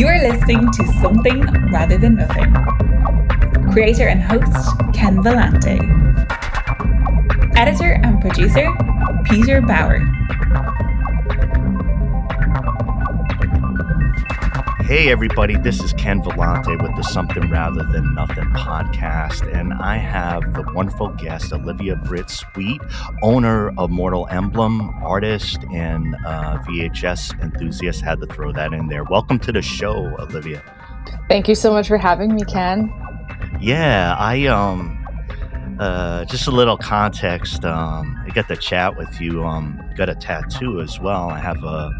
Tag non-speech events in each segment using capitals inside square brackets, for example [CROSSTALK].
You are listening to Something Rather Than Nothing. Creator and host Ken Vellante. Editor and producer Peter Bauer. Hey, everybody, this is Ken Vellante with the Something Rather Than Nothing podcast, and I have the wonderful guest, Olivia Britz-Wheat, owner of Mortal Emblem, artist, and uh, VHS enthusiast. Had to throw that in there. Welcome to the show, Olivia. Thank you so much for having me, Ken. Yeah, I, um, uh, just a little context. Um, I got to chat with you. Um, got a tattoo as well. I have a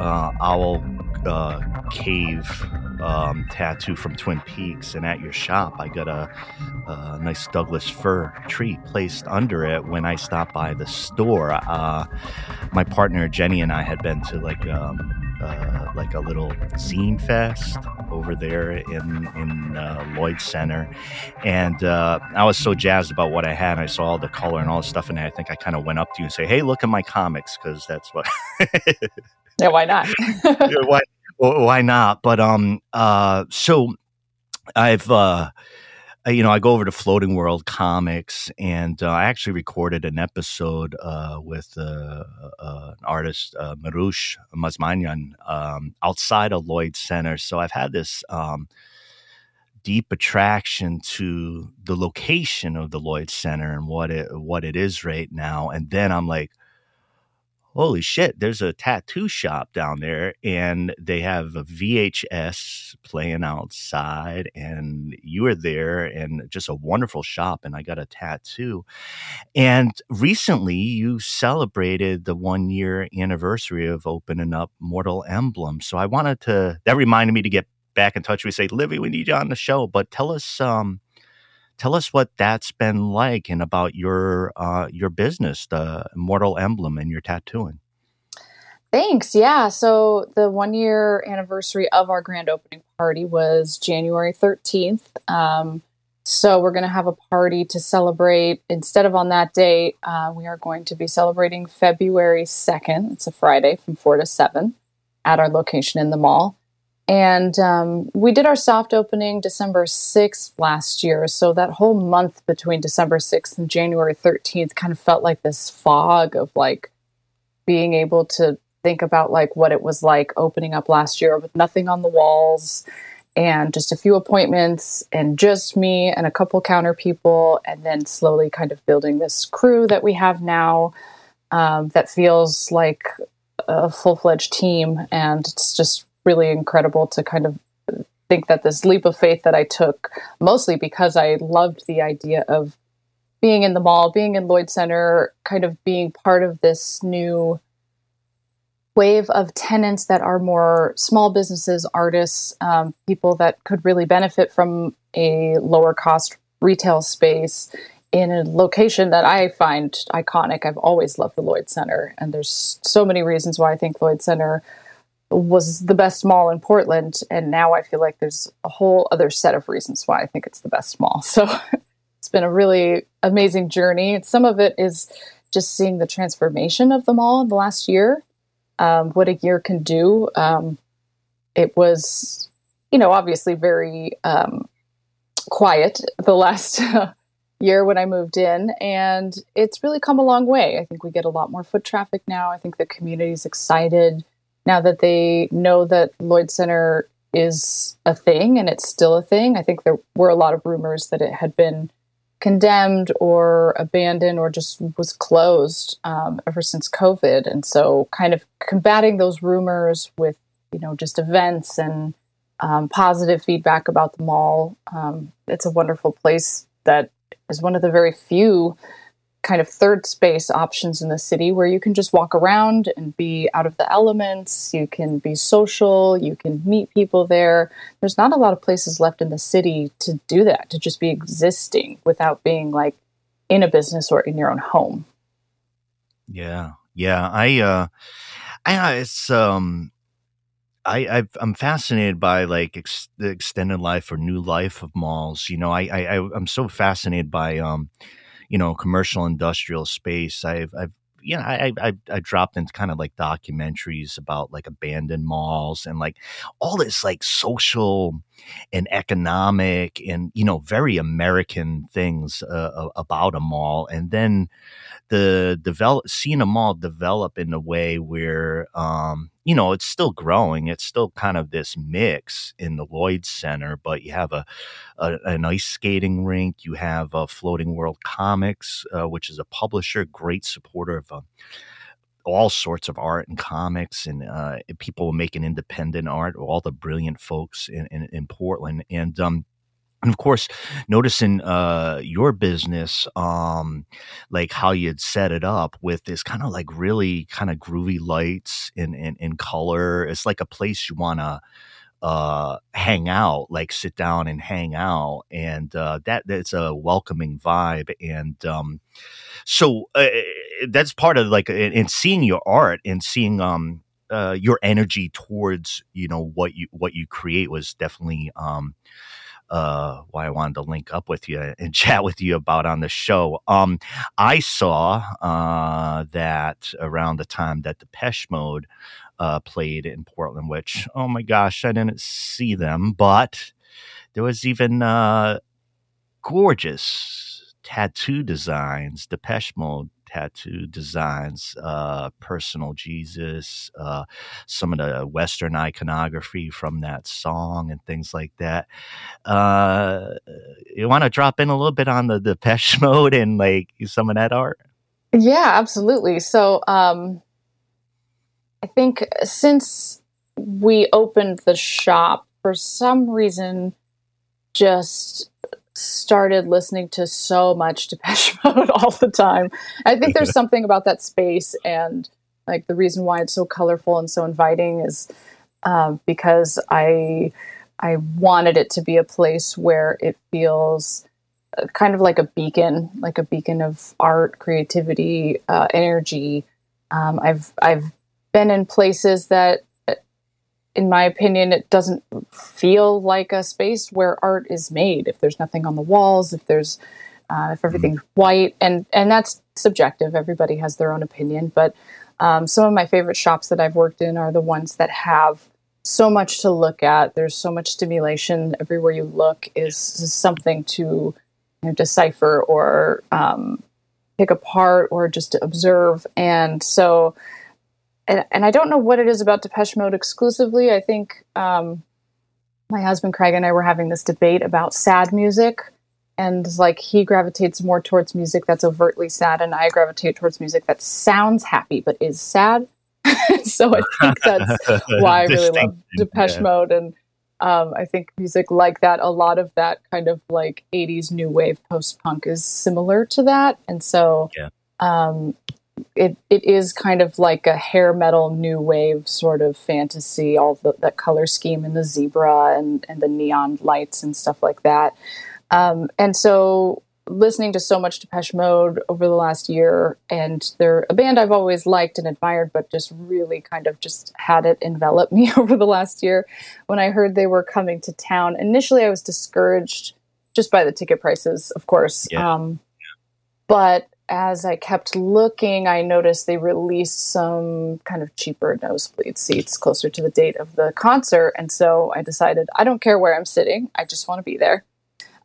uh, owl uh, cave um, tattoo from Twin Peaks, and at your shop, I got a, a, nice Douglas fir tree placed under it when I stopped by the store. Uh, my partner Jenny and I had been to like um, uh, like a little zine fest over there in in uh, Lloyd Center, and uh, I was so jazzed about what I had. I saw all the color and all the stuff, and I think I kind of went up to you and say, "Hey, look at my comics," because that's what. [LAUGHS] yeah, why not? [LAUGHS] [LAUGHS] why, why not? But um, uh, so I've uh, you know, I go over to Floating World Comics, and uh, I actually recorded an episode uh, with uh, uh an artist, uh, Marush Mazmanyan, um, outside of Lloyd Center. So I've had this um, deep attraction to the location of the Lloyd Center and what it what it is right now. And then I'm like, holy shit, there's a tattoo shop down there and they have a VHS playing outside and you were there and just a wonderful shop and I got a tattoo. And recently you celebrated the one year anniversary of opening up Mortal Emblem. So I wanted to, that reminded me to get back in touch. We say, Livy, we need you on the show, but tell us, um, tell us what that's been like and about your uh, your business, the Mortal Emblem, and your tattooing. Thanks. Yeah. So the one year anniversary of our grand opening party was January 13th. Um, so we're going to have a party to celebrate. Instead of on that date, uh, we are going to be celebrating February 2nd. It's a Friday from 4 to 7 at our location in the mall. And um, we did our soft opening December 6th last year. So that whole month between December 6th and January 13th kind of felt like this fog of like being able to think about like what it was like opening up last year with nothing on the walls and just a few appointments and just me and a couple counter people and then slowly kind of building this crew that we have now um, that feels like a full-fledged team and it's just really incredible to kind of think that this leap of faith that I took, mostly because I loved the idea of being in the mall, being in Lloyd Center, kind of being part of this new wave of tenants that are more small businesses, artists, um, people that could really benefit from a lower cost retail space in a location that I find iconic. I've always loved the Lloyd Center, and there's so many reasons why I think Lloyd Center was the best mall in Portland, and now I feel like there's a whole other set of reasons why I think it's the best mall. [LAUGHS] So it's been a really amazing journey. Some of it is just seeing the transformation of the mall in the last year, um, what a year can do. Um, it was, you know, obviously very um, quiet the [LAUGHS] last year when I moved in, and it's really come a long way. I think we get a lot more foot traffic now. I think the community is excited now that they know that Lloyd Center is a thing and it's still a thing. I think there were a lot of rumors that it had been condemned or abandoned or just was closed um, ever since COVID. And so, kind of combating those rumors with, you know, just events and um, positive feedback about the mall. Um, it's a wonderful place that is one of the very few kind of third space options in the city where you can just walk around and be out of the elements. You can be social. You can meet people there. There's not a lot of places left in the city to do that, to just be existing without being like in a business or in your own home. Yeah. Yeah. I, uh, I, it's, um, I, i am fascinated by like ex- the extended life or new life of malls. You know, I, I, I'm so fascinated by, um, you know commercial industrial space i've i've you know, I, I I dropped into kind of like documentaries about like abandoned malls and like all this like social and economic and you know very American things uh, about a mall, and then the develop seeing a mall develop in a way where um, you know it's still growing. It's still kind of this mix in the Lloyd Center, but you have a, a an ice skating rink. You have a Floating World Comics, uh, which is a publisher, great supporter of. Uh, all sorts of art and comics and uh, people making independent art, all the brilliant folks in, in, in Portland. And um, and of course noticing uh your business um like how you'd set it up with this kind of like really kind of groovy lights in in, in color it's like a place you want to uh hang out like sit down and hang out and uh that that's a welcoming vibe and um so uh, that's part of like in seeing your art and seeing um uh your energy towards you know what you what you create was definitely um uh, why I wanted to link up with you [LAUGHS] and chat with you about on the show. Um, I saw uh, that around the time that Depeche Mode uh, played in Portland, which, oh my gosh, I didn't see them, but there was even uh, gorgeous tattoo designs, Depeche Mode tattoo designs, uh, personal Jesus, uh, some of the Western iconography from that song, and things like that. Uh, you want to drop in a little bit on the Depeche [LAUGHS] Mode and like some of that art? Yeah, absolutely. So, um, I think since we opened the shop, for some reason, just started listening to so much [LAUGHS] Depeche Mode all the time. I think there's [LAUGHS] something about that space and like the reason why it's so colorful and so inviting is um, because I I wanted it to be a place where it feels uh, kind of like a beacon, like a beacon of art, creativity, uh, energy. Um, I've I've been in places that in my opinion, it doesn't feel like a space where art is made. If there's nothing on the walls, if there's uh, if everything's mm-hmm. white, and and that's subjective. Everybody has their own opinion, but um, some of my favorite shops that I've worked in are the ones that have so much to look at. There's so much stimulation everywhere you look is, is something to you know, decipher or um, pick apart or just to observe. And so and, and I don't know what it is about Depeche Mode exclusively. I think um, my husband Craig and I were having this debate about sad music, and like he gravitates more towards music that's overtly sad, and I gravitate towards music that sounds happy but is sad. [LAUGHS] so I think that's [LAUGHS] why I really love Depeche yeah. Mode, and um, I think music like that, a lot of that kind of like '80s new wave post punk is similar to that, and so yeah. um, it it is kind of like a hair metal new wave sort of fantasy all the, that color scheme and the zebra and and the neon lights and stuff like that. Um, and so listening to so much Depeche Mode over the last year and they're a band I've always liked and admired but just really kind of just had it envelop [LAUGHS] me over the last year. When I heard they were coming to town initially I was discouraged just by the ticket prices of course. Yeah. um, but as I kept looking, I noticed they released some kind of cheaper nosebleed seats closer to the date of the concert. And so I decided, I don't care where I'm sitting, I just want to be there.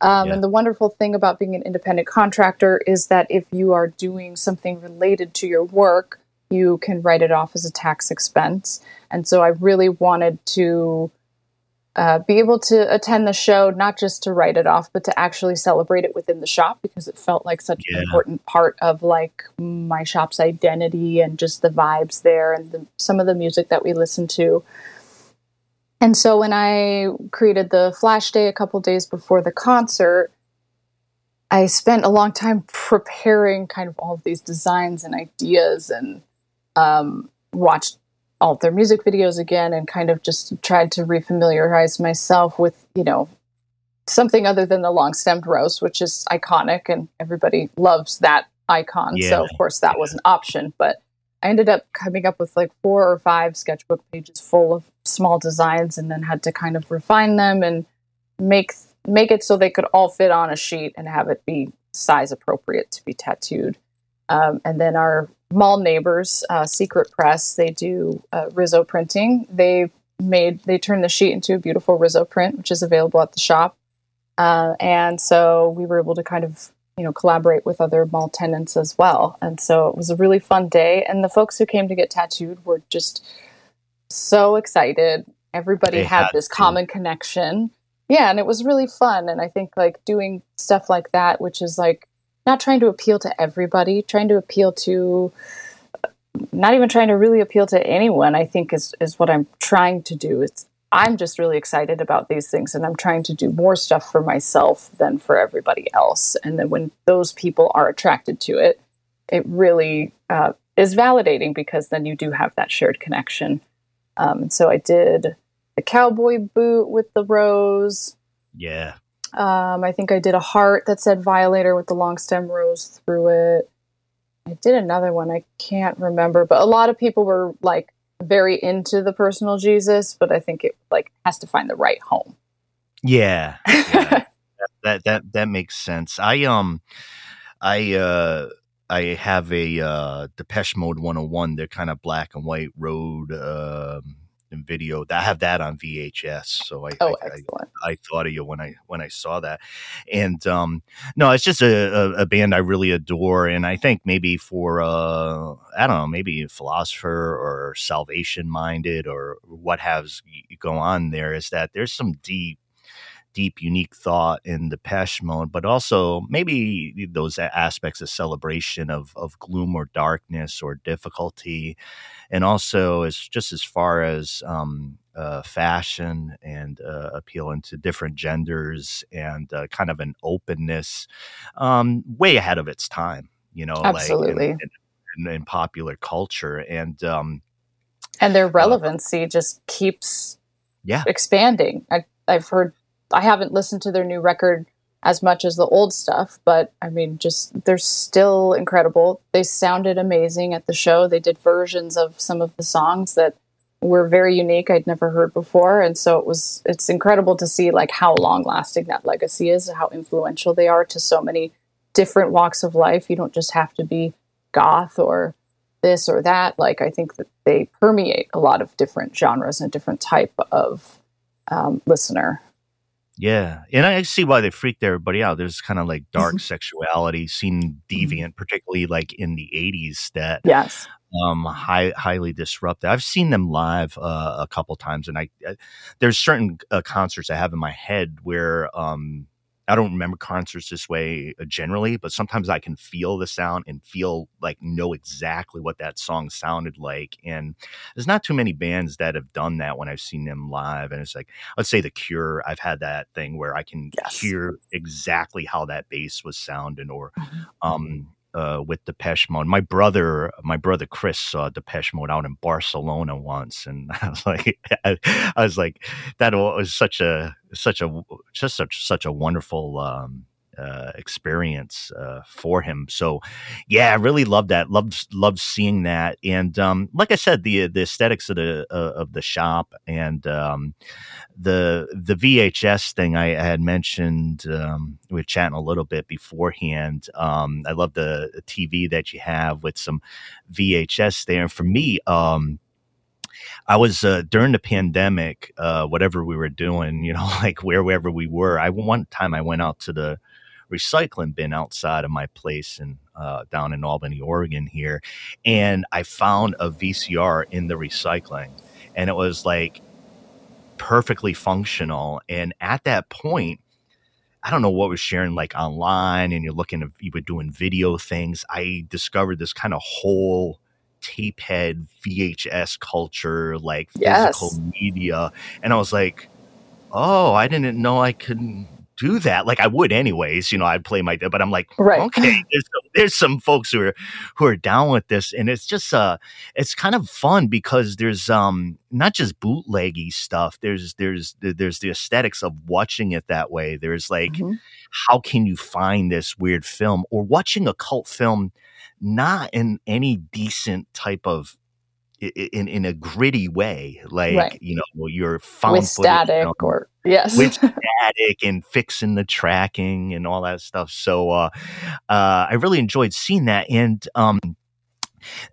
Um, yeah. And the wonderful thing about being an independent contractor is that if you are doing something related to your work, you can write it off as a tax expense. And so I really wanted to uh, be able to attend the show, not just to write it off, but to actually celebrate it within the shop because it felt like such yeah. an important part of like my shop's identity and just the vibes there and the, some of the music that we listened to. And so when I created the flash day a couple days before the concert, I spent a long time preparing kind of all of these designs and ideas and um, watched all of their music videos again and kind of just tried to refamiliarize myself with, you know, something other than the long stemmed rose, which is iconic and everybody loves that icon. Yeah. So, of course, that yeah. was an option. But I ended up coming up with like four or five sketchbook pages full of small designs and then had to kind of refine them and make make it so they could all fit on a sheet and have it be size appropriate to be tattooed. Um, and then our mall neighbors, uh, Secret Press, they do uh, Riso printing. They made they turned the sheet into a beautiful Riso print, which is available at the shop. Uh, and so we were able to kind of you know collaborate with other mall tenants as well. And so it was a really fun day. And the folks who came to get tattooed were just so excited. Everybody had, had, this to. common connection. Yeah, and it was really fun. And I think like doing stuff like that, which is like not trying to appeal to everybody, trying to appeal to not even trying to really appeal to anyone, I think is is what I'm trying to do. It's I'm just really excited about these things and I'm trying to do more stuff for myself than for everybody else. And then when those people are attracted to it, it really uh, is validating because then you do have that shared connection. Um, so I did the cowboy boot with the rose. Yeah. Um, I think I did a heart that said violator with the long stem rose through it. I did another one. I can't remember, but a lot of people were like very into the personal Jesus, but I think it like has to find the right home. Yeah. yeah. [LAUGHS] that, that that makes sense. I um I uh I have a uh Depeche Mode 101. They're kind of black and white road um video. I have that on VHS, so I oh, I, I, I, thought of you when I when I saw that. And um, no, it's just a, a, a, band I really adore, and I think maybe for uh, I don't know, maybe philosopher or salvation minded or what has go on there is that there's some deep deep, unique thought in Depeche Mode, but also maybe those aspects of celebration of of gloom or darkness or difficulty, and also as just as far as um, uh, fashion and uh, appealing to different genders and uh, kind of an openness, um, way ahead of its time. You know, absolutely. Like in, in, in popular culture and um, and their uh relevancy just keeps yeah expanding. I, I've heard I haven't listened to their new record as much as the old stuff, but I mean, just they're still incredible. They sounded amazing at the show. They did versions of some of the songs that were very unique I'd never heard before, and so it was it's incredible to see like how long lasting that legacy is, how influential they are to so many different walks of life. You don't just have to be goth or this or that. Like I think that they permeate a lot of different genres and different type of um, listener. Yeah, and I see why they freaked everybody out. There's kind of like dark sexuality, seen mm-hmm. deviant, particularly like in the '80s. That yes, um, high, highly disruptive. I've seen them live uh, a couple times, and I, I uh, there's certain uh, concerts I have in my head where um, I don't remember concerts this way uh, generally, but sometimes I can feel the sound and feel like know exactly what that song sounded like. And there's not too many bands that have done that when I've seen them live. And it's like, let's say The Cure, I've had that thing where I can yes. hear exactly how that bass was sounding, or mm-hmm. um, uh, with Depeche Mode. My brother, my brother Chris saw Depeche Mode out in Barcelona once, and [LAUGHS] I was like, I, I was like, that was such a such a just such such a wonderful um, uh, experience uh, for him. So, yeah, I really love that. Loved loved seeing that, and um, like I said, the the aesthetics of the uh, of the shop and um, the the VHS thing I, had mentioned. Um, we were chatting a little bit beforehand. Um, I love the TV that you have with some VHS there, and for me. Um, I was uh, during the pandemic, uh, whatever we were doing, you know, [LAUGHS] like wherever we were. I one time I went out to the recycling bin outside of my place and uh, down in Albany, Oregon here, and I found a VCR in the recycling, and it was like perfectly functional. And at that point, I don't know what was sharing like online, and you're looking at you were doing video things. I discovered this kind of whole tape head VHS culture, like physical yes. media, and I was like, oh, I didn't know I could do that. Like I would anyways, you know, I'd play my, but I'm like, right. okay, there's some, there's some folks who are, who are down with this. And it's just, uh, it's kind of fun because there's, um, not just bootleggy stuff. There's, there's, there's the aesthetics of watching it that way. There's like, mm-hmm. how can you find this weird film or watching a cult film, not in any decent type of in in a gritty way, like right. you know you're found with static you know, or yes, with [LAUGHS] static and fixing the tracking and all that stuff. So uh, uh, I really enjoyed seeing that, and um,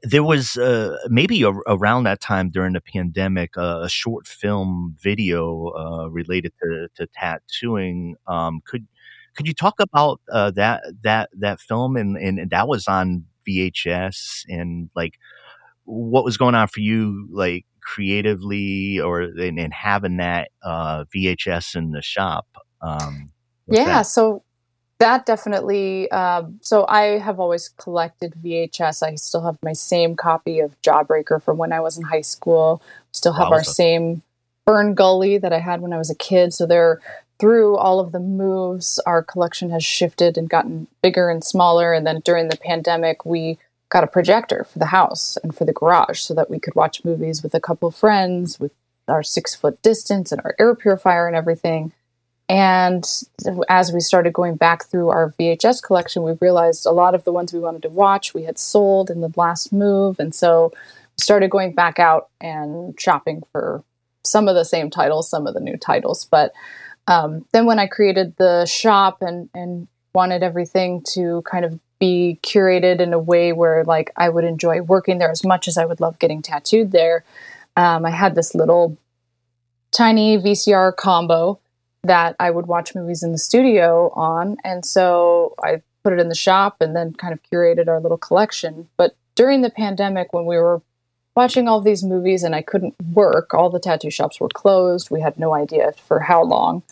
There was uh, maybe a, around that time during the pandemic uh, a short film video uh, related to, to tattooing. Um, could could you talk about uh, that that that film and, and that was on VHS and like what was going on for you like creatively or in, in having that uh, VHS in the shop? Um, yeah, that? so that definitely. Um, so I have always collected VHS. I still have my same copy of Jawbreaker from when I was in high school. Still have wow, our same FernGully that I had when I was a kid. So they're through all of the moves, our collection has shifted and gotten bigger and smaller. And then during the pandemic, we got a projector for the house and for the garage so that we could watch movies with a couple of friends with our six foot distance and our air purifier and everything. And as we started going back through our VHS collection, we realized a lot of the ones we wanted to watch we had sold in the last move. And so we started going back out and shopping for some of the same titles, some of the new titles. But um, then when I created the shop and, and wanted everything to kind of be curated in a way where like I would enjoy working there as much as I would love getting tattooed there, um, I had this little tiny VCR combo that I would watch movies in the studio on. And so I put it in the shop and then kind of curated our little collection. But during the pandemic, when we were watching all these movies and I couldn't work, all the tattoo shops were closed. We had no idea for how long.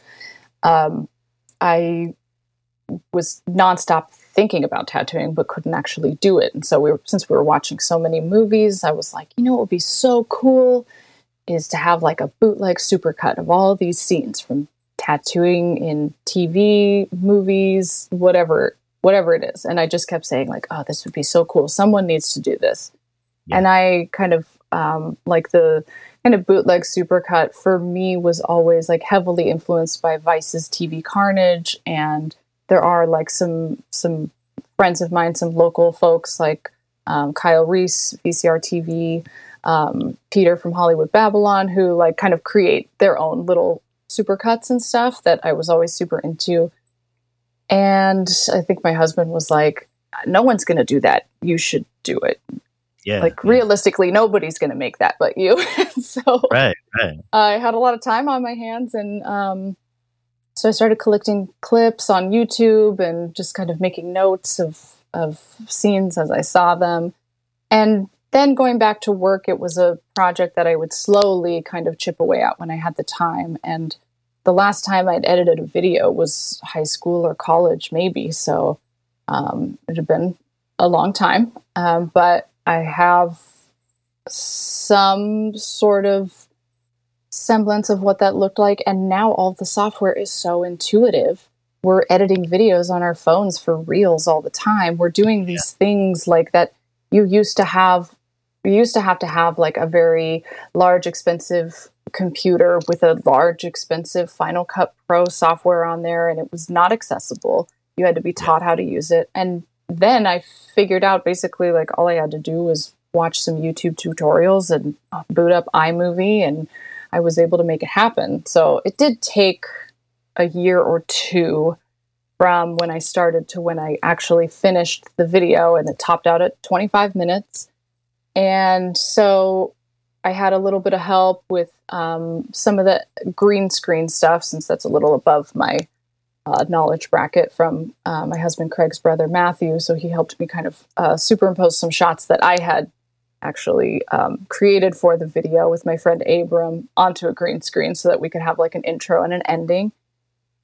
Um, I was nonstop thinking about tattooing, but couldn't actually do it. And so we were, since we were watching so many movies, I was like, you know, it would be so cool is to have like a bootleg supercut of all these scenes from tattooing in TV, movies, whatever, whatever it is. And I just kept saying like, oh, this would be so cool. Someone needs to do this. Yeah. And I kind of um, like the kind of bootleg supercut for me was always like heavily influenced by Vice's TV Carnage, and there are like some some friends of mine, some local folks like um, Kyle Reese, VCR TV, um, Peter from Hollywood Babylon, who like kind of create their own little supercuts and stuff that I was always super into. And I think my husband was like, no one's going to do that. You should do it. Yeah. Like yeah. realistically, nobody's going to make that but you. [LAUGHS] so right, right. I had a lot of time on my hands. And um, so I started collecting clips on YouTube and just kind of making notes of, of scenes as I saw them. And then going back to work, it was a project that I would slowly kind of chip away at when I had the time. And the last time I'd edited a video was high school or college, maybe. So um, it had been a long time. Um, but I have some sort of semblance of what that looked like. And now all the software is so intuitive. We're editing videos on our phones for reels all the time. We're doing these yeah. things like that you used to have we used to have to have like a very large, expensive computer with a large, expensive Final Cut Pro software on there, and it was not accessible. You had to be taught how to use it. And then I figured out basically like all I had to do was watch some YouTube tutorials and uh, boot up iMovie, and I was able to make it happen. So it did take a year or two from when I started to when I actually finished the video, and it topped out at 25 minutes. And so I had a little bit of help with um, some of the green screen stuff, since that's a little above my uh, knowledge bracket from uh, my husband Craig's brother Matthew. So he helped me kind of uh, superimpose some shots that I had actually um, created for the video with my friend Abram onto a green screen so that we could have like an intro and an ending.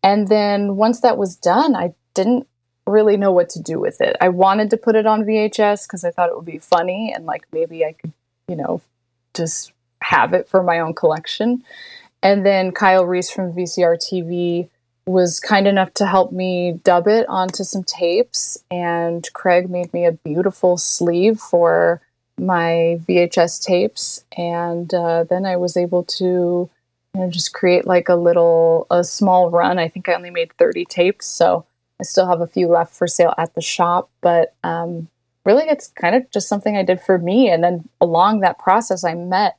And then once that was done, I didn't really know what to do with it. I wanted to put it on VHS because I thought it would be funny and like maybe I could, you know, just have it for my own collection. And then Kyle Reese from VCR TV was kind enough to help me dub it onto some tapes. And Craig made me a beautiful sleeve for my VHS tapes. And uh, then I was able to you know, just create like a little, a small run. I think I only made 30 tapes. So I still have a few left for sale at the shop, but um, really it's kind of just something I did for me. And then along that process, I met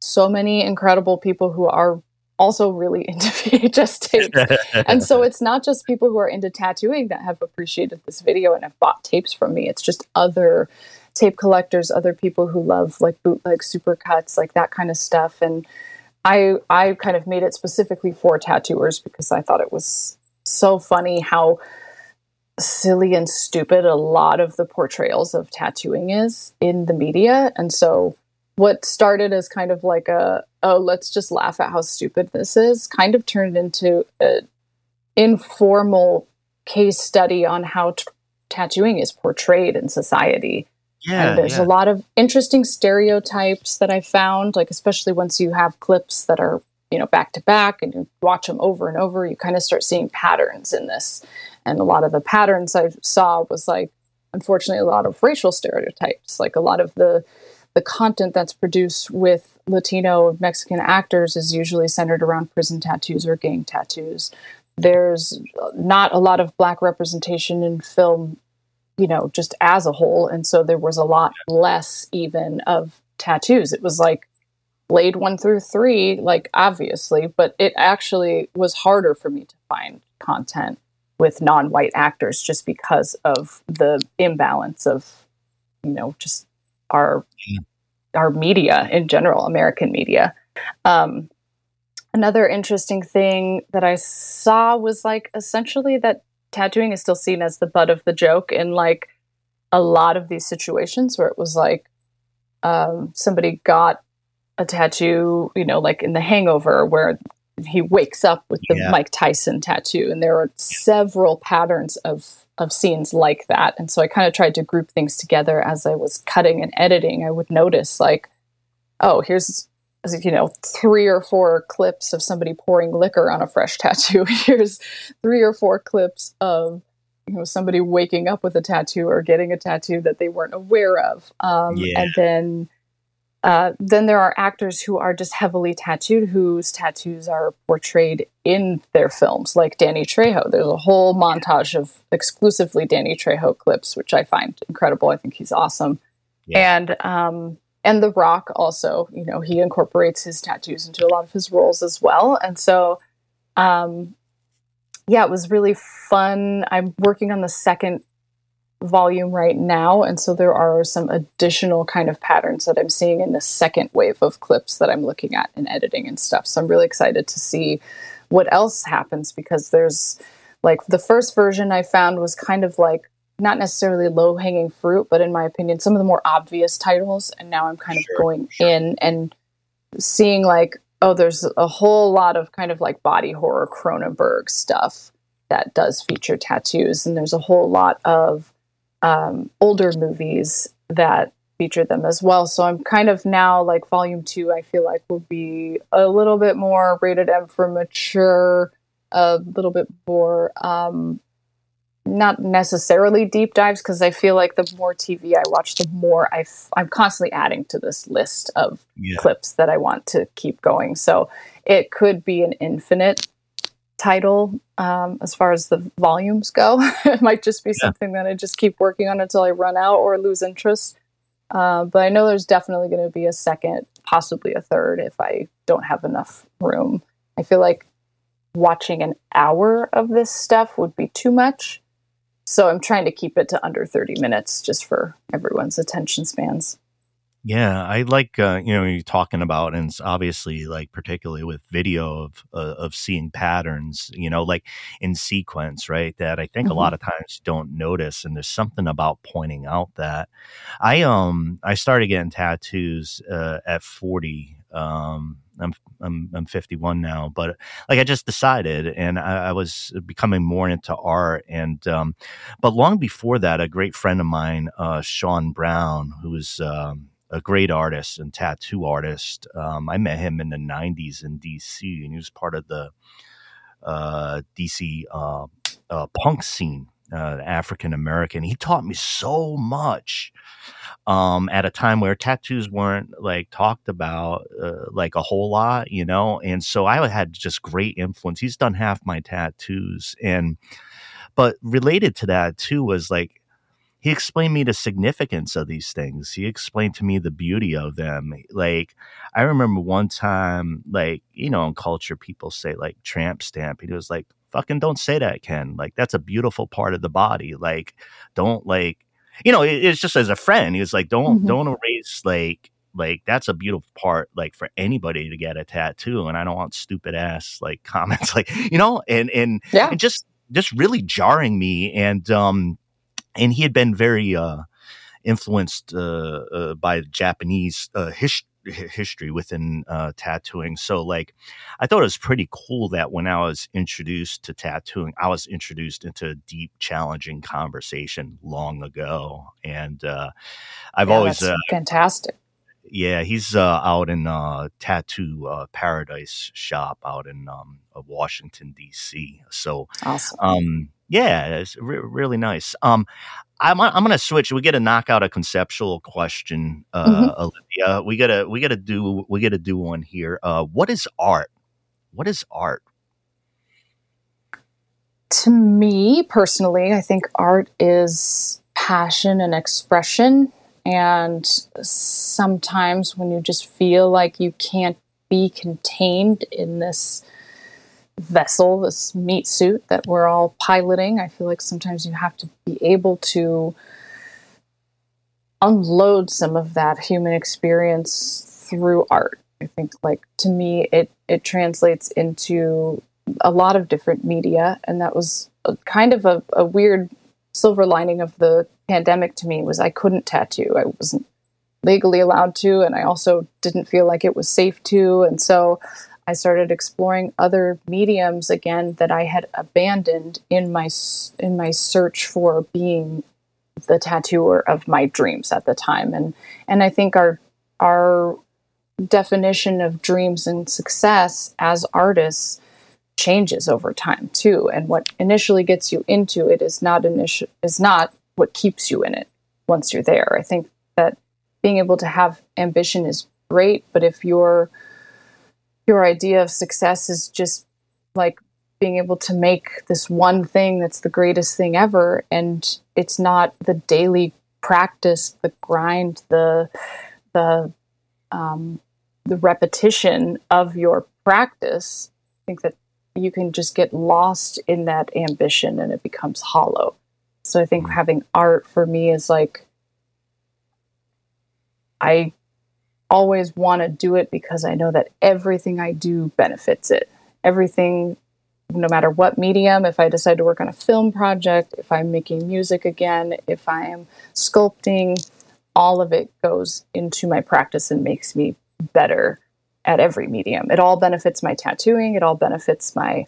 so many incredible people who are also really [LAUGHS] into VHS tapes. and so it's not just people who are into tattooing that have appreciated this video and have bought tapes from me. It's just other tape collectors, other people who love like bootleg supercuts, like that kind of stuff. And I I kind of made it specifically for tattooers because I thought it was so funny how silly and stupid a lot of the portrayals of tattooing is in the media. And so what started as kind of like a oh let's just laugh at how stupid this is kind of turned into an informal case study on how t- tattooing is portrayed in society Yeah, and there's yeah. a lot of interesting stereotypes that I found, like especially once you have clips that are, you know, back to back and you watch them over and over, you kind of start seeing patterns in this. And a lot of the patterns I saw was like, unfortunately, a lot of racial stereotypes. Like a lot of the the content that's produced with Latino Mexican actors is usually centered around prison tattoos or gang tattoos. There's not a lot of black representation in film you know, just as a whole. And so there was a lot less even of tattoos. It was like Blade one through three, like obviously, but it actually was harder for me to find content with non white actors just because of the imbalance of, you know, just our Yeah. our media in general, American media. Um, another interesting thing that I saw was like essentially that tattooing is still seen as the butt of the joke in like a lot of these situations where it was like um, somebody got a tattoo, you know, like in The Hangover, where he wakes up with the Yeah. Mike Tyson tattoo, and there are several patterns of of scenes like that. And so I kind of tried to group things together as I was cutting and editing. I would notice like, oh, here's you know three or four clips of somebody pouring liquor on a fresh [LAUGHS] tattoo. here's three or four clips of you know somebody waking up with a tattoo or getting a tattoo that they weren't aware of um, Yeah. and then uh, then there are actors who are just heavily tattooed whose tattoos are portrayed in their films like danny trejo there's a whole montage of exclusively danny trejo clips which i find incredible i think he's awesome Yeah. and um, and the rock also you know he incorporates his tattoos into a lot of his roles as well and so um, yeah, it was really fun. I'm working on the second volume right now, and so there are some additional kind of patterns that I'm seeing in the second wave of clips that I'm looking at and editing and stuff. So I'm really excited to see what else happens because there's like the first version I found was kind of like not necessarily low hanging fruit, but in my opinion, some of the more obvious titles. And now I'm kind Sure, of going sure. in and seeing like, oh, there's a whole lot of kind of like body horror Cronenberg stuff that does feature tattoos. And there's a whole lot of um, older movies that feature them as well. So I'm kind of now like volume two, I feel like will be a little bit more rated M for mature, a little bit more um, not necessarily deep dives because I feel like the more TV I watch, the more I f- I'm constantly adding to this list of Yeah. clips that I want to keep going. So it could be an infinite title um, as far as the volumes go. [LAUGHS] it might just be Yeah. something that I just keep working on until I run out or lose interest. Uh, but I know there's definitely going to be a second, possibly a third, if I don't have enough room. I feel like watching an hour of this stuff would be too much. So I'm trying to keep it to under 30 minutes just for everyone's attention spans. Yeah, I like uh, you know you're talking about, and it's obviously like particularly with video of uh, of seeing patterns, you know, like in sequence, right? That I think a Mhm. lot of times don't notice, and there's something about pointing out that I um I started getting tattoos uh, at 40. Um, I'm I'm I'm 51 now, but like I just decided, and I, I was becoming more into art, and um, but long before that, a great friend of mine, uh, Sean Brown, who's um, a great artist and tattoo artist. Um, I met him in the '90s in DC, and he was part of the uh, DC uh, uh, punk scene, uh, African American. He taught me so much um, at a time where tattoos weren't like talked about uh, like a whole lot, you know. And so I had just great influence. He's done half my tattoos, and but related to that too was like he explained me the significance of these things. He explained to me the beauty of them. Like I remember one time, like you know, in culture, people say like tramp stamp. He was like, "Fucking don't say that, Ken. Like that's a beautiful part of the body. Like don't like." you know, it, it's just as a friend. He was like, don't Mhm. don't erase like like that's a beautiful part like for anybody to get a tattoo, and I don't want stupid ass like [LAUGHS] comments like you know, and and Yeah. and just just really jarring me and um and he had been very uh influenced uh, uh by Japanese uh his- history within uh tattooing so like I thought it was pretty cool that when I was introduced to tattooing I was introduced into a deep challenging conversation long ago and uh I've Yeah, always uh, fantastic. yeah, he's uh, out in uh, Tattoo uh, Paradise shop out in um, Washington D.C. So, Awesome. um, yeah, it's re- really nice. Um, I'm I'm gonna switch. We got to knock out a conceptual question, uh, Mhm. Olivia. We gotta we gotta do we gotta do one here. Uh, what is art? What is art? to me personally, I think art is passion and expression. And sometimes when you just feel like you can't be contained in this vessel, this meat suit that we're all piloting, I feel like sometimes you have to be able to unload some of that human experience through art. I think like to me it it translates into a lot of different media and that was a, kind of a, a weird silver lining of the pandemic to me was i couldn't tattoo i wasn't legally allowed to and i also didn't feel like it was safe to and so i started exploring other mediums again that i had abandoned in my in my search for being the tattooer of my dreams at the time. And and i think our our definition of dreams and success as artists changes over time too. And what initially gets you into it is not initial is not what keeps you in it once you're there. I think that being able to have ambition is great but if your your idea of success is just like being able to make this one thing that's the greatest thing ever and it's not the daily practice the grind the the um, the repetition of your practice i think that you can just get lost in that ambition and it becomes hollow so i think Mhm. having art for me is like i always want to do it because i know that everything i do benefits it everything no matter what medium if i decide to work on a film project if i'm making music again if i am sculpting all of it goes into my practice and makes me better at every medium. It all benefits my tattooing. It all benefits my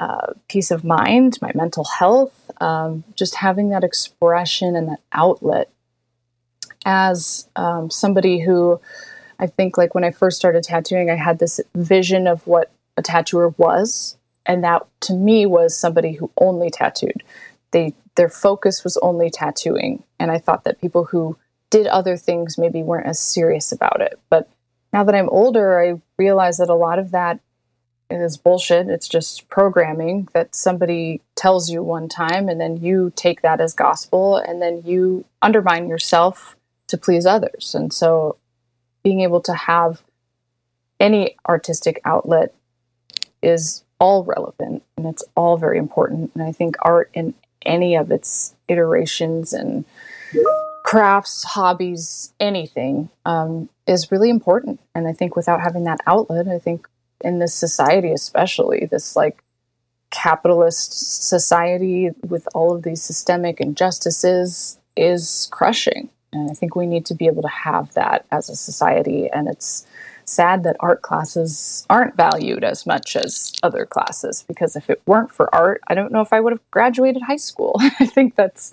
uh, peace of mind, my mental health. Um, just having that expression and that outlet. As um, somebody who, I think, like when I first started tattooing, I had this vision of what a tattooer was, and that to me was somebody who only tattooed. They their focus was only tattooing, and I thought that people who did other things maybe weren't as serious about it. But now that I'm older, I realize that a lot of that is bullshit. It's just programming that somebody tells you one time, and then you take that as gospel, and then you undermine yourself to please others. And so, being able to have any artistic outlet is all relevant and it's all very important. And I think art in any of its iterations and crafts, hobbies, anything um, is really important. And I think without having that outlet, I think in this society, especially this like capitalist society with all of these systemic injustices, is crushing. And I think we need to be able to have that as a society. And it's sad that art classes aren't valued as much as other classes because if it weren't for art, I don't know if I would have graduated high school. [LAUGHS] I think that's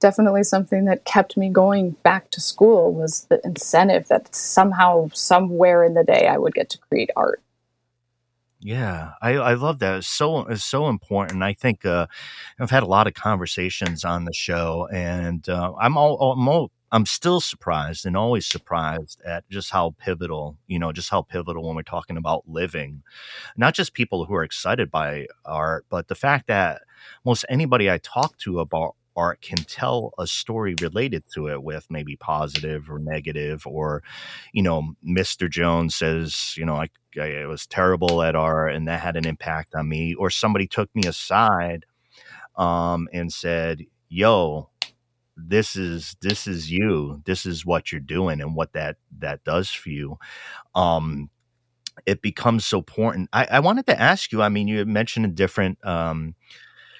definitely something that kept me going back to school was the incentive that somehow somewhere in the day I would get to create art. Yeah, I, I love that. It's so it's so important. I think uh, I've had a lot of conversations on the show, and uh, I'm all, I'm all I'm still surprised and always surprised at just how pivotal, you know, just how pivotal when we're talking about living, not just people who are excited by art, but the fact that most anybody I talk to about art can tell a story related to it with maybe positive or negative or you know mr jones says you know I, I was terrible at art and that had an impact on me or somebody took me aside um, and said yo this is this is you this is what you're doing and what that that does for you um it becomes so important. I, I wanted to ask you i mean you mentioned different um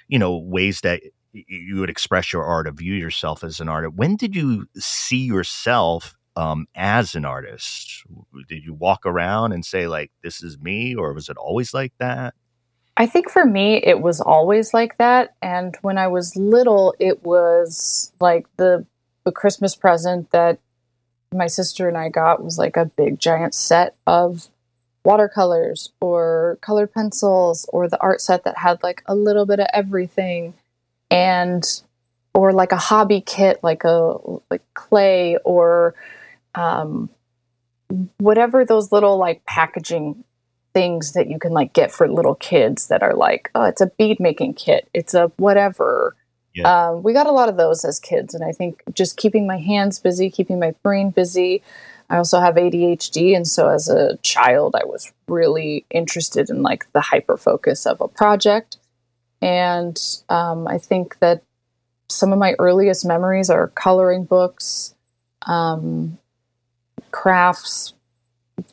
you know ways that you would express your art or view yourself as an artist. When did you see yourself um, as an artist? Did you walk around and say like this is me or was it always like that I think for me, it was always like that. And when I was little, it was like the the Christmas present that my sister and I got was like a big giant set of watercolors or colored pencils or the art set that had like a little bit of everything and or like a hobby kit like a like clay or um, whatever those little like packaging things that you can like get for little kids that are like, oh, it's a bead making kit, it's a whatever. Yeah. Um, we got a lot of those as kids, and I think just keeping my hands busy, keeping my brain busy. I also have ADHD, and so as a child, I was really interested in like the hyper focus of a project. And um, I think that some of my earliest memories are coloring books, um, crafts,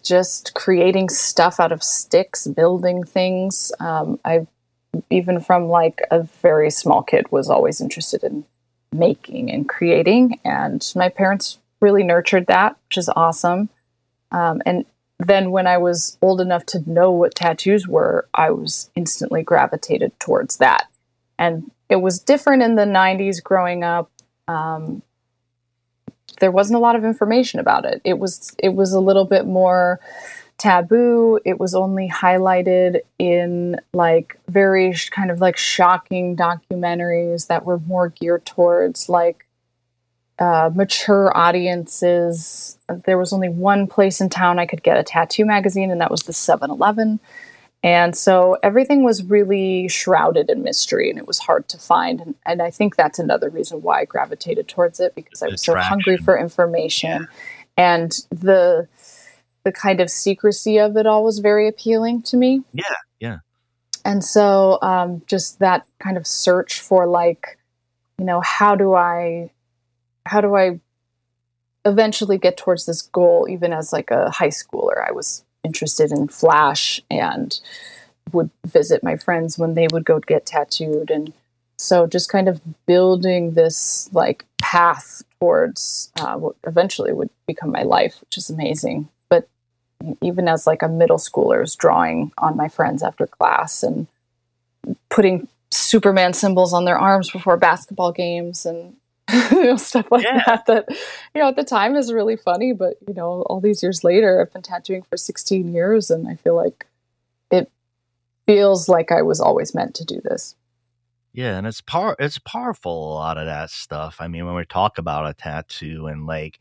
just creating stuff out of sticks, building things. Um, I even from like a very small kid was always interested in making and creating, and my parents really nurtured that, which is awesome. Um, and then when I was old enough to know what tattoos were, I was instantly gravitated towards that. And it was different in the 90s growing up. Um, there wasn't a lot of information about it. It was it was a little bit more taboo. It was only highlighted in like very kind of like shocking documentaries that were more geared towards like uh, mature audiences. There was only one place in town I could get a tattoo magazine, and that was the 7 Eleven. And so everything was really shrouded in mystery and it was hard to find. And, and I think that's another reason why I gravitated towards it because I was so hungry for information. Yeah. And the the kind of secrecy of it all was very appealing to me. Yeah, yeah. And so um, just that kind of search for like, you know, how do I how do I eventually get towards this goal even as like a high schooler? I was interested in Flash and would visit my friends when they would go get tattooed. And so just kind of building this like path towards uh, what eventually would become my life, which is amazing. But even as like a middle schooler's drawing on my friends after class and putting Superman symbols on their arms before basketball games and [LAUGHS] you know, stuff like yeah. that that you know at the time is really funny but you know all these years later i've been tattooing for 16 years and i feel like it feels like i was always meant to do this yeah and it's par it's powerful a lot of that stuff i mean when we talk about a tattoo and like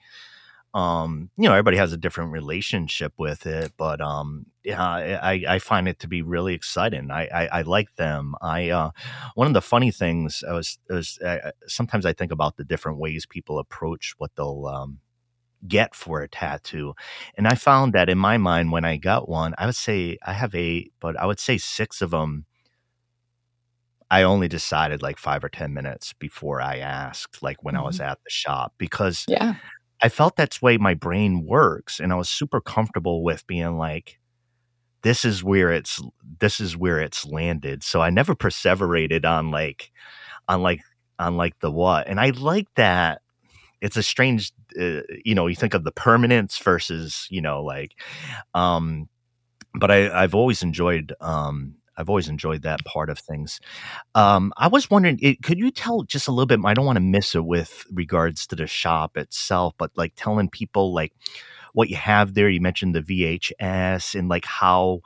um you know everybody has a different relationship with it but um yeah i i find it to be really exciting i i, I like them i uh one of the funny things i was, was uh, sometimes i think about the different ways people approach what they'll um get for a tattoo and i found that in my mind when i got one i would say i have eight but i would say six of them I only decided like five or 10 minutes before I asked, like when mm-hmm. I was mm-hmm. at the shop, because yeah. I felt that's way my brain works. And I was super comfortable with being like, this is where it's this is where it's landed. So I never perseverated on like on like on like the what. And I like that it's a strange uh, you know you think of the permanence versus you know like um but i i've always enjoyed um I've always enjoyed that part of things. Um, I was wondering, it, could you tell just a little bit? I don't want to miss it with regards to the shop itself, but like telling people like what you have there. You mentioned the VHS and like how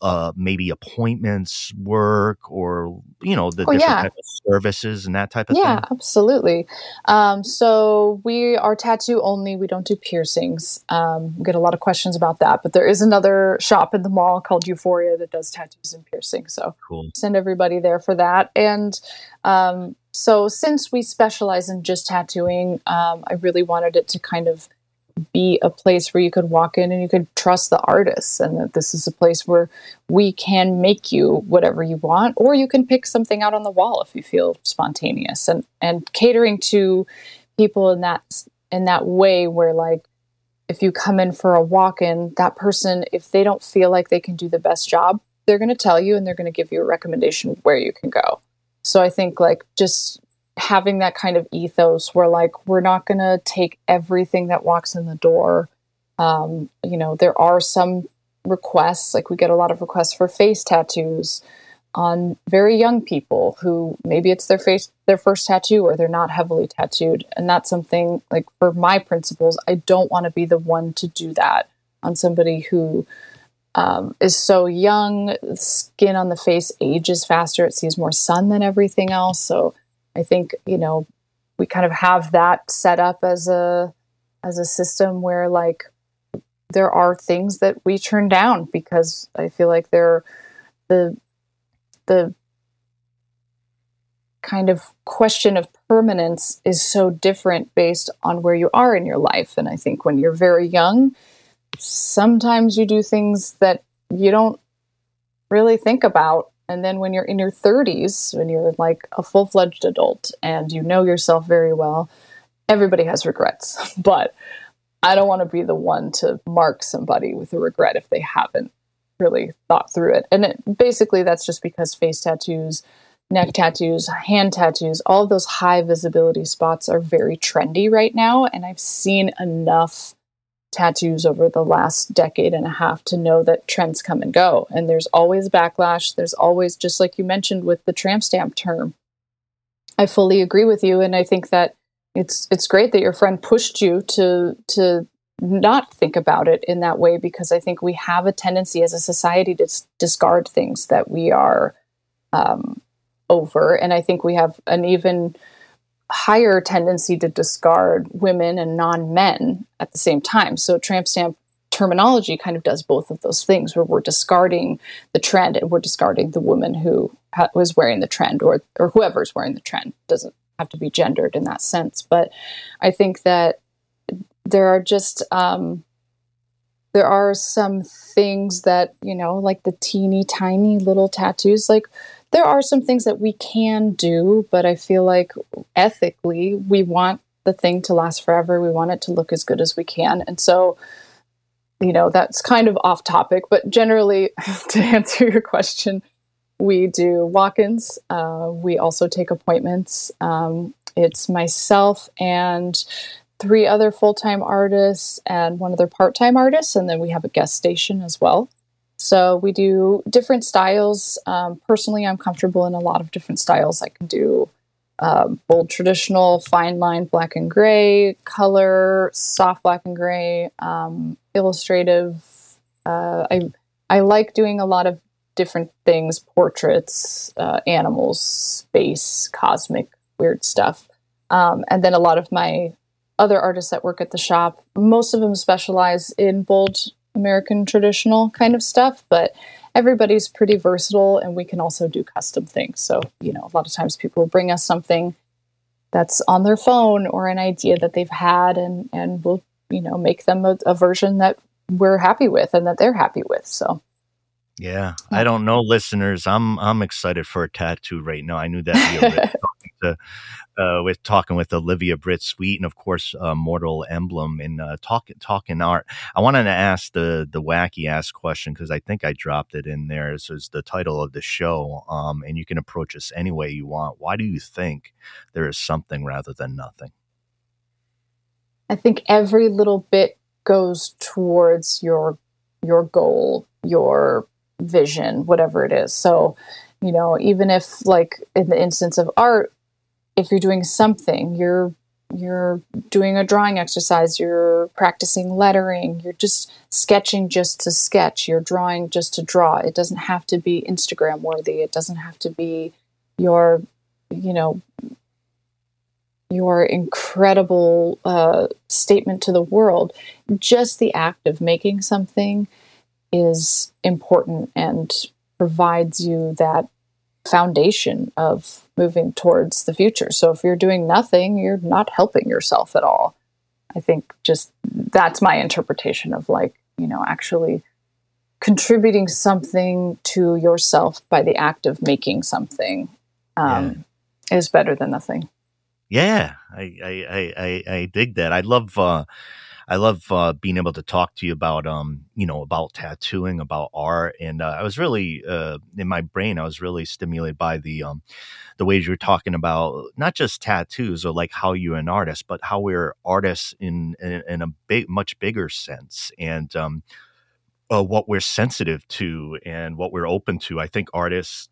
uh, maybe appointments work or, you know, the oh, different yeah. type of services and that type of yeah, thing. Yeah, absolutely. Um, so we are tattoo only. We don't do piercings. Um, we get a lot of questions about that, but there is another shop in the mall called Euphoria that does tattoos and piercings. So cool. send everybody there for that. And um, so since we specialize in just tattooing, um, I really wanted it to kind of be a place where you could walk in and you could trust the artists and that this is a place where we can make you whatever you want or you can pick something out on the wall if you feel spontaneous. And and catering to people in that in that way where like if you come in for a walk-in that person if they don't feel like they can do the best job they're going to tell you and they're going to give you a recommendation where you can go. So i think like just having that kind of ethos where like we're not going to take everything that walks in the door. Um, you know there are some requests like we get a lot of requests for face tattoos on very young people who maybe it's their face their first tattoo or they're not heavily tattooed. And that's something like for my principles i don't want to be the one to do that on somebody who um, is so young skin on the face ages faster it sees more sun than everything else. So i think you know we kind of have that set up as a as a system where like there are things that we turn down because i feel like they're the the kind of question of permanence is so different based on where you are in your life. And I think when you're very young, sometimes you do things that you don't really think about. And then when you're in your 30s, when you're like a full fledged adult and you know yourself very well, everybody has regrets. [LAUGHS] But I don't want to be the one to mark somebody with a regret if they haven't really thought through it. And it, basically, that's just because face tattoos, neck tattoos, hand tattoos, all of those high visibility spots are very trendy right now. And I've seen enough tattoos over the last decade and a half to know that trends come and go. And there's always backlash. There's always, just like you mentioned with the tramp stamp term. I fully agree with you. And I think that it's it's great that your friend pushed you to to not think about it in that way because I think we have a tendency as a society to discard things that we are um, over. And I think we have an even higher tendency to discard women and non men at the same time. So, tramp stamp terminology kind of does both of those things where we're discarding the trend and we're discarding the woman who ha- was wearing the trend or, or whoever's wearing the trend. Doesn't have to be gendered in that sense. But I think that there are just um, there are some things that you know like the teeny tiny little tattoos like there are some things that we can do but i feel like ethically we want the thing to last forever. We want it to look as good as we can. And so you know that's kind of off topic but generally [LAUGHS] to answer your question we do walk-ins. Uh, we also take appointments. Um, it's myself and three other full time artists and one other part time artist, and then we have a guest station as well. So we do different styles. Um, personally, I'm comfortable in a lot of different styles. I can do um, bold traditional, fine line black and gray, color, soft black and gray, um, illustrative. Uh, I I like doing a lot of different things: portraits, uh, animals, space, cosmic, weird stuff. Um, and then a lot of my other artists that work at the shop. Most of them specialize in bold American traditional kind of stuff, but everybody's pretty versatile and we can also do custom things. So, you know, a lot of times people bring us something that's on their phone or an idea that they've had and and we'll, you know, make them a, a version that we're happy with and that they're happy with. So yeah, I don't know, listeners. I'm I'm excited for a tattoo right now. I knew that [LAUGHS] talking to uh, with talking with Olivia Britz-Wheat and of course uh, Mortal Emblem and uh, talking talking art. I wanted to ask the the wacky ass question because I think I dropped it in there. This is the title of the show, um, and you can approach us any way you want. Why do you think there is something rather than nothing? I think every little bit goes towards your your goal, your vision, whatever it is. So, you know, even if like in the instance of art, if you're doing something, you're you're doing a drawing exercise, you're practicing lettering, you're just sketching just to sketch, you're drawing just to draw. It doesn't have to be Instagram worthy. It doesn't have to be your, you know, your incredible uh, statement to the world. Just the act of making something is important and provides you that foundation of moving towards the future. So if you're doing nothing, you're not helping yourself at all. I think just that's my interpretation of like, you know, actually contributing something to yourself by the act of making something um, yeah. is better than nothing. Yeah, I I I, I dig that. I love uh, I love uh, being able to talk to you about um you know about tattooing, about art, and uh, I was really uh, in my brain. I was really stimulated by the um the ways you're talking about not just tattoos or like how you're an artist, but how we're artists in in, in a big much bigger sense, and um uh, what we're sensitive to and what we're open to. I think artists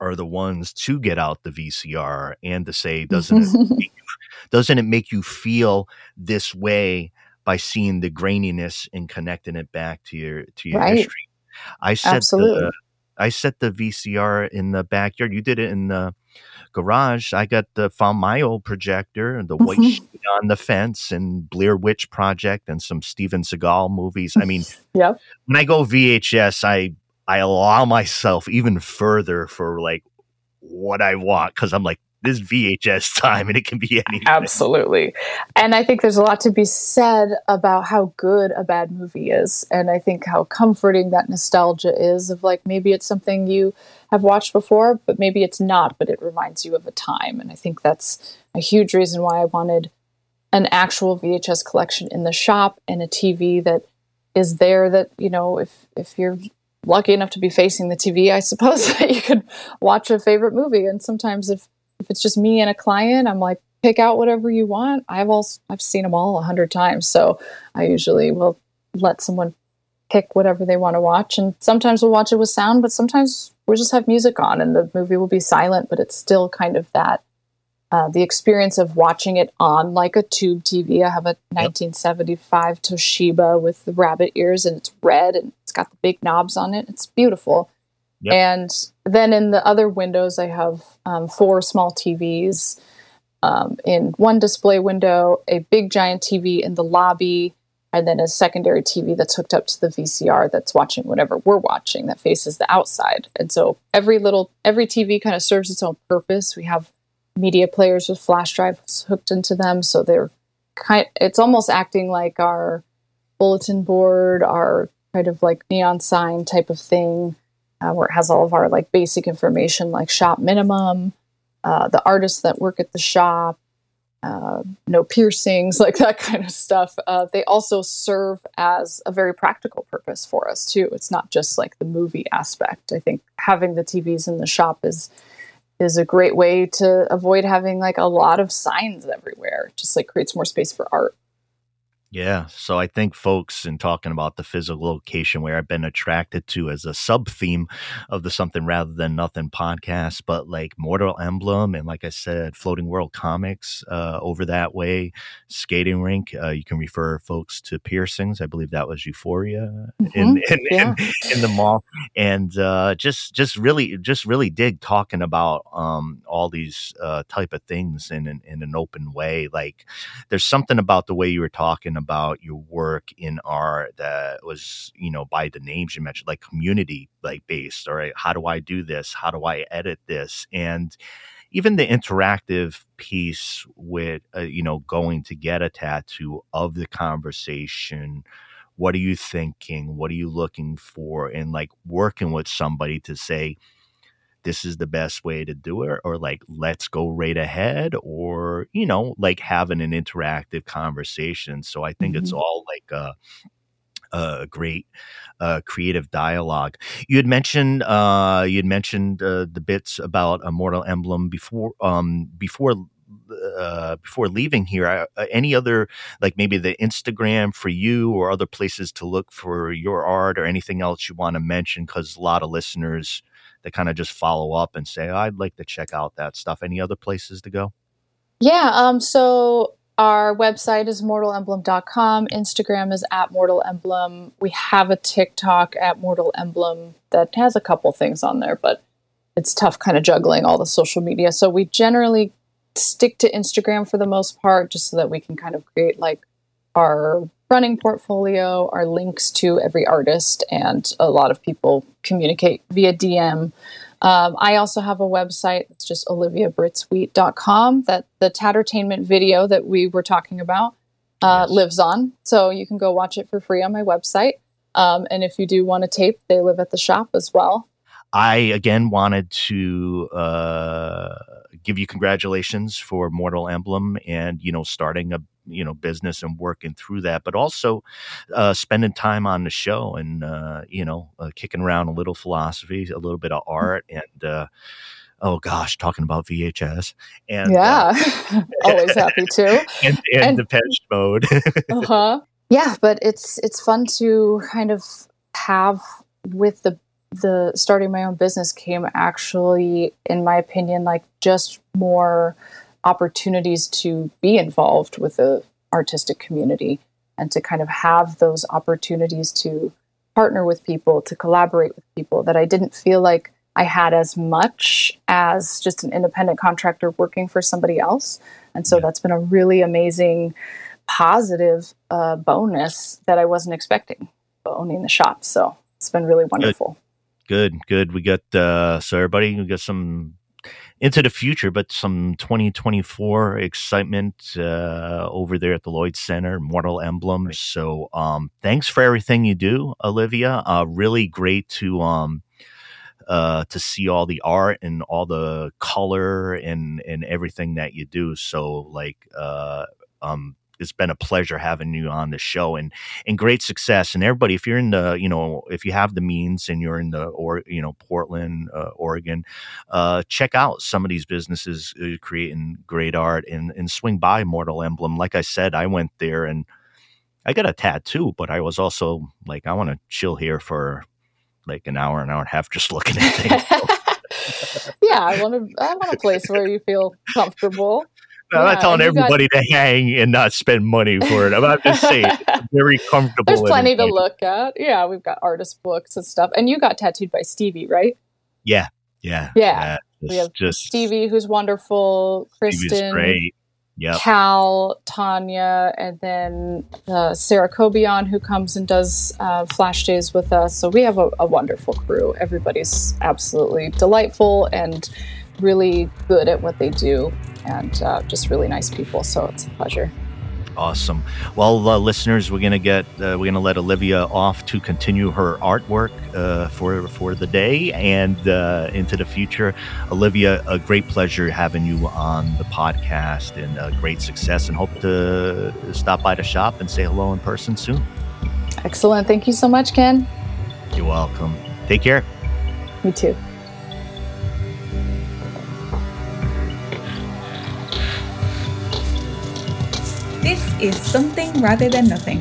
are the ones to get out the VCR and to say, doesn't it [LAUGHS] doesn't it make you feel this way by seeing the graininess and connecting it back to your to your Right. history? I set Absolutely. the I set the VCR in the backyard. You did it in the garage. I got the found my old projector and the white Mhm. [LAUGHS] sheet on the fence and Blair Witch Project and some Steven Seagal movies. I mean, [LAUGHS] Yep. when I go VHS, I I allow myself even further for like what I want because I'm like this VHS time and it can be [LAUGHS] anything. Absolutely. And I think there's a lot to be said about how good a bad movie is. And I think how comforting that nostalgia is of like maybe it's something you have watched before, but maybe it's not, but it reminds you of a time. And I think that's a huge reason why I wanted an actual VHS collection in the shop and a TV that is there that, you know, if if you're lucky enough to be facing the TV, I suppose [LAUGHS] that you could watch a favorite movie. And sometimes if if it's just me and a client, I'm like, pick out whatever you want. I've also I've seen them all a hundred times, so I usually will let someone pick whatever they want to watch. And sometimes we'll watch it with sound, but sometimes we'll just have music on, and the movie will be silent, but it's still kind of that. Uh, the experience of watching it on like a tube TV. I have a 1975 Toshiba with the rabbit ears, and it's red and it's got the big knobs on it. It's beautiful. Yep. And then in the other windows, I have um, four small TVs. Um, in one display window, a big giant TV in the lobby, and then a secondary TV that's hooked up to the VCR that's watching whatever we're watching that faces the outside. And so every little every TV kind of serves its own purpose. We have media players with flash drives hooked into them, so they're kind. It's almost acting like our bulletin board, our kind of like neon sign type of thing uh, where it has all of our like basic information like shop minimum, uh, the artists that work at the shop, uh, no piercings, [LAUGHS] like that kind of stuff. Uh, they also serve as a very practical purpose for us too. It's not just like the movie aspect. I think having the TVs in the shop is is a great way to avoid having like a lot of signs everywhere. It just like creates more space for art. Yeah. So I think folks in talking about the physical location where I've been attracted to as a sub theme of the Something Rather Than Nothing podcast, but like Mortal Emblem and like I said, Floating World Comics uh, over that way, skating rink. Uh, you can refer folks to piercings. I believe that was Euphoria in, in, yeah. in, in the mall. And uh, just just really just really dig talking about um, all these uh, type of things in, in, in an open way. Like there's something about the way you were talking about your work in art that was, you know, by the names you mentioned, like community like based, all right, how do I do this? How do I edit this? And even the interactive piece with, uh, you know, going to get a tattoo of the conversation. What are you thinking? What are you looking for? And like working with somebody to say, this is the best way to do it or like let's go right ahead or you know like having an interactive conversation. So i think it's Mhm. all like a, a great uh, creative dialogue. You had mentioned uh, you had mentioned uh, the bits about a mortal emblem before um, before uh, before leaving here. Uh, any other like maybe the instagram for you or other places to look for your art or anything else you want to mention? Because a lot of listeners they kind of just follow up and say, I'd like to check out that stuff. Any other places to go? Yeah, um, so our website is mortalemblem.com. Instagram is at Mortal Emblem. We have a TikTok at Mortal Emblem that has a couple things on there, but it's tough kind of juggling all the social media. So we generally stick to Instagram for the most part, just so that we can kind of create like our running portfolio, our links to every artist, and a lot of people communicate via DM. Um, I also have a website. It's just oliviabritzwheat.com that the Tattertainment video that we were talking about uh, Yes. lives on. So you can go watch it for free on my website. Um, and if you do want a tape, they live at the shop as well. I again wanted to uh, give you congratulations for Mortal Emblem and you know starting a you know business and working through that, but also uh, spending time on the show and uh, you know uh, kicking around a little philosophy, a little bit of art, and uh, oh gosh, talking about VHS and yeah, [LAUGHS] always happy [LAUGHS] to and, and, and Depeche Mode. [LAUGHS] uh huh. Yeah, but it's it's fun to kind of have with the the starting my own business came actually in my opinion like just more opportunities to be involved with the artistic community and to kind of have those opportunities to partner with people to collaborate with people that I didn't feel like I had as much as just an independent contractor working for somebody else and so yeah. that's been a really amazing positive uh, bonus that I wasn't expecting owning the shop so it's been really wonderful good, good. We got uh, so everybody we got some into the future, but some 2024 excitement uh, over there at the Lloyd Center, Mortal Emblems. So, um, thanks for everything you do, Olivia. Uh, really great to um, uh, to see all the art and all the color and and everything that you do. So, like, uh, um, it's been a pleasure having you on the show and and great success. And everybody, if you're in the you know if you have the means and you're in the or you know Portland, uh, Oregon, uh, check out some of these businesses uh, creating great art and and swing by Mortal Emblem. Like I said, I went there and. I got a tattoo, but I was also like, I want to chill here for like an hour, an hour and a half, [LAUGHS] just looking at things. [LAUGHS] yeah, I want to. I want a place where you feel comfortable. I'm yeah, not telling everybody got... to hang and not spend money for it. I'm just saying, [LAUGHS] very comfortable. There's plenty to look at. Yeah, we've got artist books and stuff. And you got tattooed by Stevie, right? Yeah, yeah, yeah. yeah just, we have just Stevie, who's wonderful. Kristen, great. Yep. Cal, Tanya, and then uh, Sarah Cobian, who comes and does uh, flash days with us. So we have a, a wonderful crew. Everybody's absolutely delightful and really good at what they do and uh, just really nice people. So it's a pleasure. Awesome. Well, uh, listeners, we're gonna get uh, we're gonna let Olivia off to continue her artwork uh, for for the day and uh, into the future. Olivia, a great pleasure having you on the podcast and great success. And hope to stop by the shop and say hello in person soon. Excellent. Thank you so much, Ken. You're welcome. Take care. You too. Is something rather than nothing.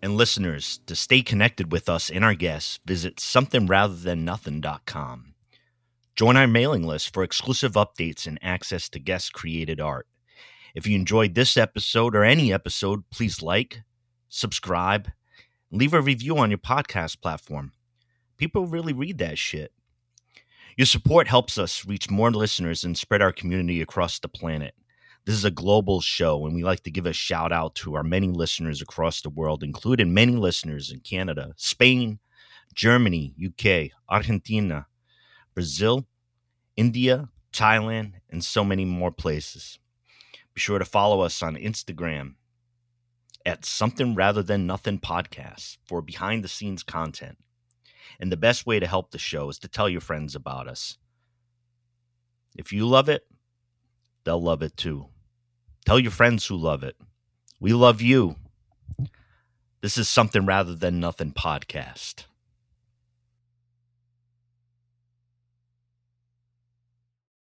And listeners, to stay connected with us and our guests, visit somethingratherthannothing.com. Join our mailing list for exclusive updates and access to guest created art. If you enjoyed this episode or any episode, please like, subscribe, leave a review on your podcast platform. People really read that shit. Your support helps us reach more listeners and spread our community across the planet. This is a global show, and we like to give a shout out to our many listeners across the world, including many listeners in Canada, Spain, Germany, UK, Argentina, Brazil, India, Thailand, and so many more places. Be sure to follow us on Instagram at Something Rather Than Nothing Podcast for behind the scenes content. And the best way to help the show is to tell your friends about us. If you love it, they'll love it too. Tell your friends who love it. We love you. This is something rather than nothing podcast.